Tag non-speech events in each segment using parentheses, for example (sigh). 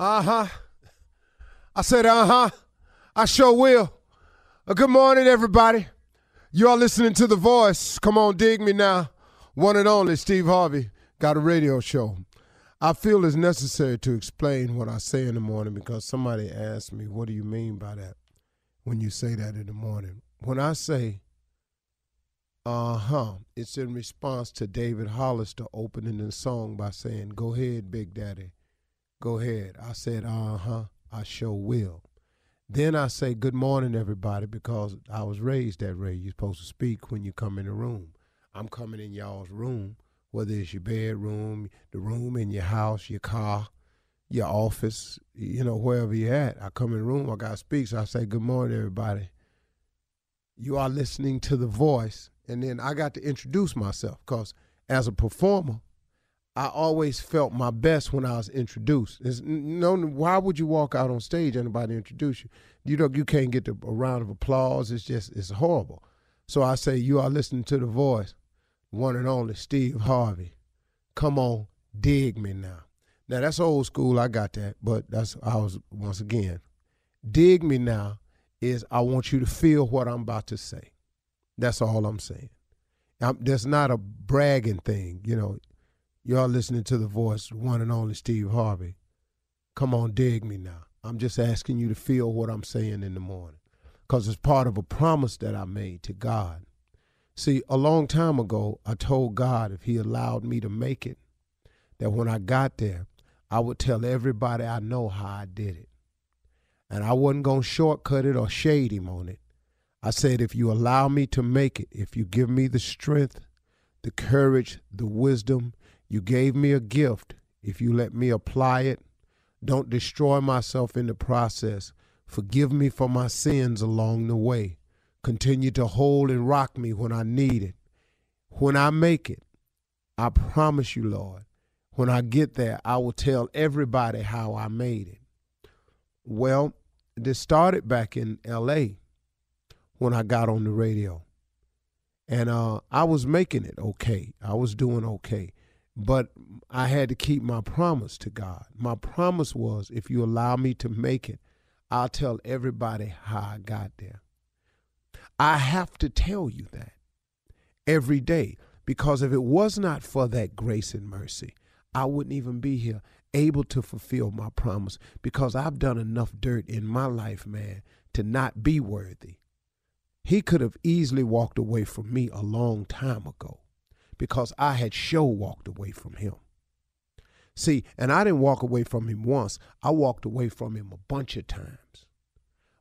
Uh huh. I said, uh huh. I sure will. Uh, good morning, everybody. You are listening to The Voice. Come on, dig me now. One and only Steve Harvey got a radio show. I feel it's necessary to explain what I say in the morning because somebody asked me, What do you mean by that when you say that in the morning? When I say, uh huh, it's in response to David Hollister opening the song by saying, Go ahead, Big Daddy. Go ahead. I said, uh huh, I sure will. Then I say, good morning, everybody, because I was raised that way. You're supposed to speak when you come in the room. I'm coming in y'all's room, whether it's your bedroom, the room in your house, your car, your office, you know, wherever you're at. I come in the room, I got to speak. So I say, good morning, everybody. You are listening to the voice. And then I got to introduce myself because as a performer, I always felt my best when I was introduced. It's, no, why would you walk out on stage and anybody introduce you? You know, you can't get the, a round of applause. It's just, it's horrible. So I say, you are listening to the voice, one and only Steve Harvey. Come on, dig me now. Now that's old school. I got that, but that's I was once again. Dig me now is I want you to feel what I'm about to say. That's all I'm saying. I'm, that's not a bragging thing, you know. Y'all listening to the voice, one and only Steve Harvey. Come on, dig me now. I'm just asking you to feel what I'm saying in the morning because it's part of a promise that I made to God. See, a long time ago, I told God if He allowed me to make it, that when I got there, I would tell everybody I know how I did it. And I wasn't going to shortcut it or shade Him on it. I said, if you allow me to make it, if you give me the strength, the courage, the wisdom, you gave me a gift. If you let me apply it, don't destroy myself in the process. Forgive me for my sins along the way. Continue to hold and rock me when I need it. When I make it, I promise you, Lord, when I get there, I will tell everybody how I made it. Well, this started back in LA when I got on the radio. And uh, I was making it okay. I was doing okay. But I had to keep my promise to God. My promise was if you allow me to make it, I'll tell everybody how I got there. I have to tell you that every day because if it was not for that grace and mercy, I wouldn't even be here able to fulfill my promise because I've done enough dirt in my life, man, to not be worthy. He could have easily walked away from me a long time ago because I had show walked away from him. See, and I didn't walk away from him once, I walked away from him a bunch of times.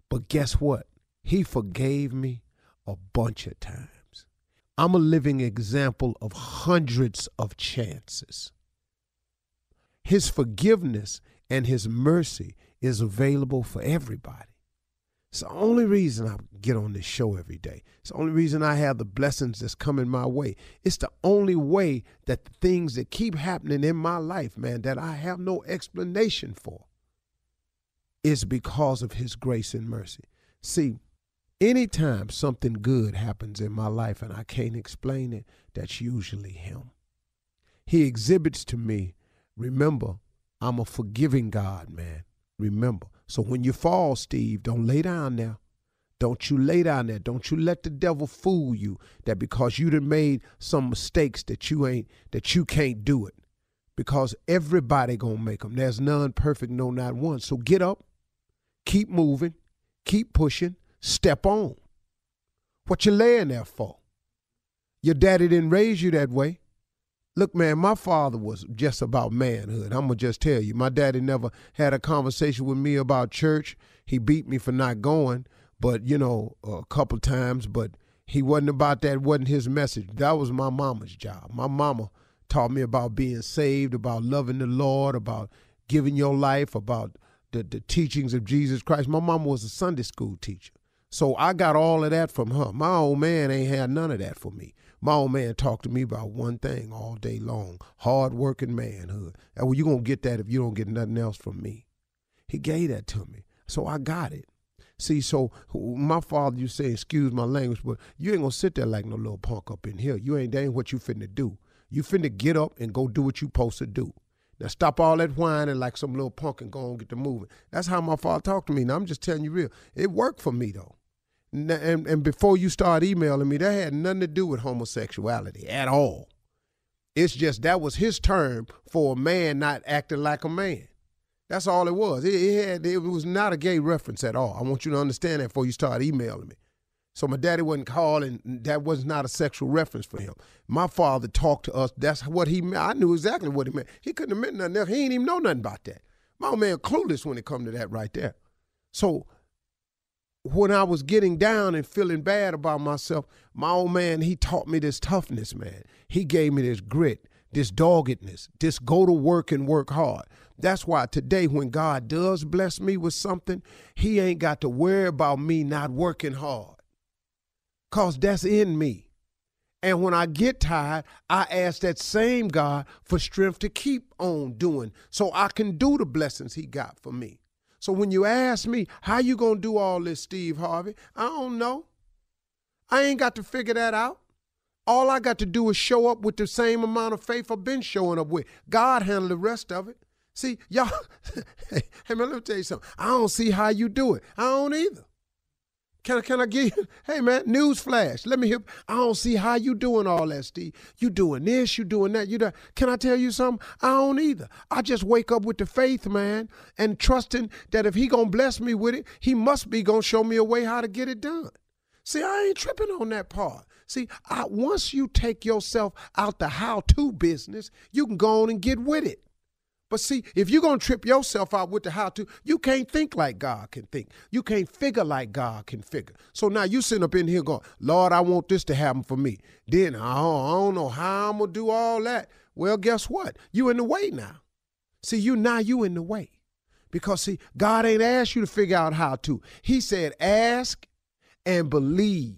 But guess what? He forgave me a bunch of times. I'm a living example of hundreds of chances. His forgiveness and his mercy is available for everybody. It's the only reason I get on this show every day. It's the only reason I have the blessings that's coming my way. It's the only way that the things that keep happening in my life, man, that I have no explanation for, is because of his grace and mercy. See, anytime something good happens in my life and I can't explain it, that's usually him. He exhibits to me, remember, I'm a forgiving God, man. Remember. So when you fall, Steve, don't lay down there. Don't you lay down there. Don't you let the devil fool you that because you done made some mistakes that you ain't that you can't do it. Because everybody gonna make them. There's none perfect, no not one. So get up, keep moving, keep pushing, step on. What you laying there for? Your daddy didn't raise you that way. Look, man, my father was just about manhood. I'm going to just tell you. My daddy never had a conversation with me about church. He beat me for not going, but, you know, a couple times, but he wasn't about that, wasn't his message. That was my mama's job. My mama taught me about being saved, about loving the Lord, about giving your life, about the, the teachings of Jesus Christ. My mama was a Sunday school teacher. So I got all of that from her. My old man ain't had none of that for me. My old man talked to me about one thing all day long hard working manhood. And well, you're going to get that if you don't get nothing else from me. He gave that to me. So I got it. See, so my father, you say, excuse my language, but you ain't gonna sit there like no little punk up in here. You ain't, that ain't what you finna do. You finna get up and go do what you supposed to do. Now stop all that whining like some little punk and go and get the moving. That's how my father talked to me. Now I'm just telling you real. It worked for me though and, and before you start emailing me, that had nothing to do with homosexuality at all. It's just that was his term for a man not acting like a man. That's all it was. It, it, had, it was not a gay reference at all. I want you to understand that before you start emailing me. So my daddy wasn't calling. That was not a sexual reference for him. My father talked to us. That's what he meant. I knew exactly what he meant. He couldn't have meant nothing else. He ain't even know nothing about that. My old man clueless when it come to that right there. So when I was getting down and feeling bad about myself, my old man, he taught me this toughness, man. He gave me this grit, this doggedness, this go to work and work hard. That's why today, when God does bless me with something, he ain't got to worry about me not working hard. Cause that's in me. And when I get tired, I ask that same God for strength to keep on doing so I can do the blessings he got for me. So when you ask me, how you going to do all this, Steve Harvey? I don't know. I ain't got to figure that out. All I got to do is show up with the same amount of faith I've been showing up with. God handle the rest of it. See, y'all, hey, (laughs) hey man, let me tell you something. I don't see how you do it. I don't either. Can I, can I give you, (laughs) hey man, news flash. Let me hear, I don't see how you doing all that, Steve. You doing this, you doing that, you that. Can I tell you something? I don't either. I just wake up with the faith, man, and trusting that if he gonna bless me with it, he must be gonna show me a way how to get it done. See, I ain't tripping on that part. See, I, once you take yourself out the how-to business, you can go on and get with it. But see, if you're going to trip yourself out with the how to, you can't think like God can think. You can't figure like God can figure. So now you sitting up in here going, Lord, I want this to happen for me. Then I don't, I don't know how I'm going to do all that. Well, guess what? You in the way now. See, you now you in the way. Because see, God ain't asked you to figure out how to. He said, ask and believe.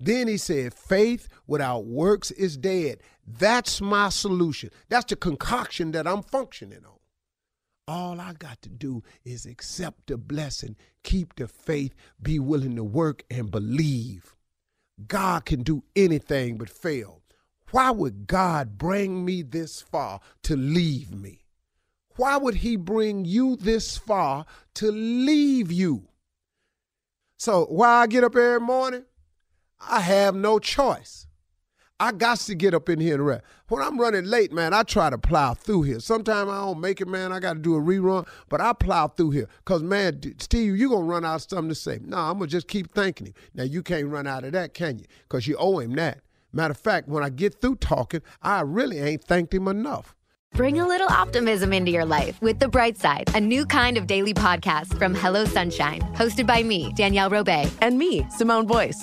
Then he said, faith without works is dead. That's my solution. That's the concoction that I'm functioning on. All I got to do is accept the blessing, keep the faith, be willing to work and believe. God can do anything but fail. Why would God bring me this far to leave me? Why would He bring you this far to leave you? So, why I get up every morning? I have no choice. I got to get up in here and rest. When I'm running late, man, I try to plow through here. Sometimes I don't make it, man. I got to do a rerun, but I plow through here. Because, man, Steve, you're going to run out of something to say. No, I'm going to just keep thanking him. Now, you can't run out of that, can you? Because you owe him that. Matter of fact, when I get through talking, I really ain't thanked him enough. Bring a little optimism into your life with The Bright Side, a new kind of daily podcast from Hello Sunshine, hosted by me, Danielle Robay, and me, Simone Boyce.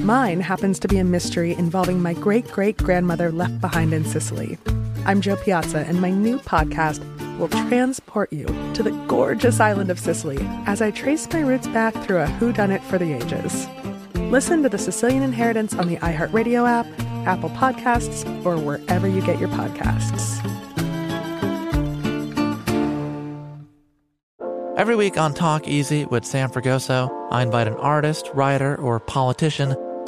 Mine happens to be a mystery involving my great great grandmother left behind in Sicily. I'm Jo Piazza, and my new podcast will transport you to the gorgeous island of Sicily as I trace my roots back through a whodunit for the ages. Listen to The Sicilian Inheritance on the iHeartRadio app, Apple Podcasts, or wherever you get your podcasts. Every week on Talk Easy with Sam Fragoso, I invite an artist, writer, or politician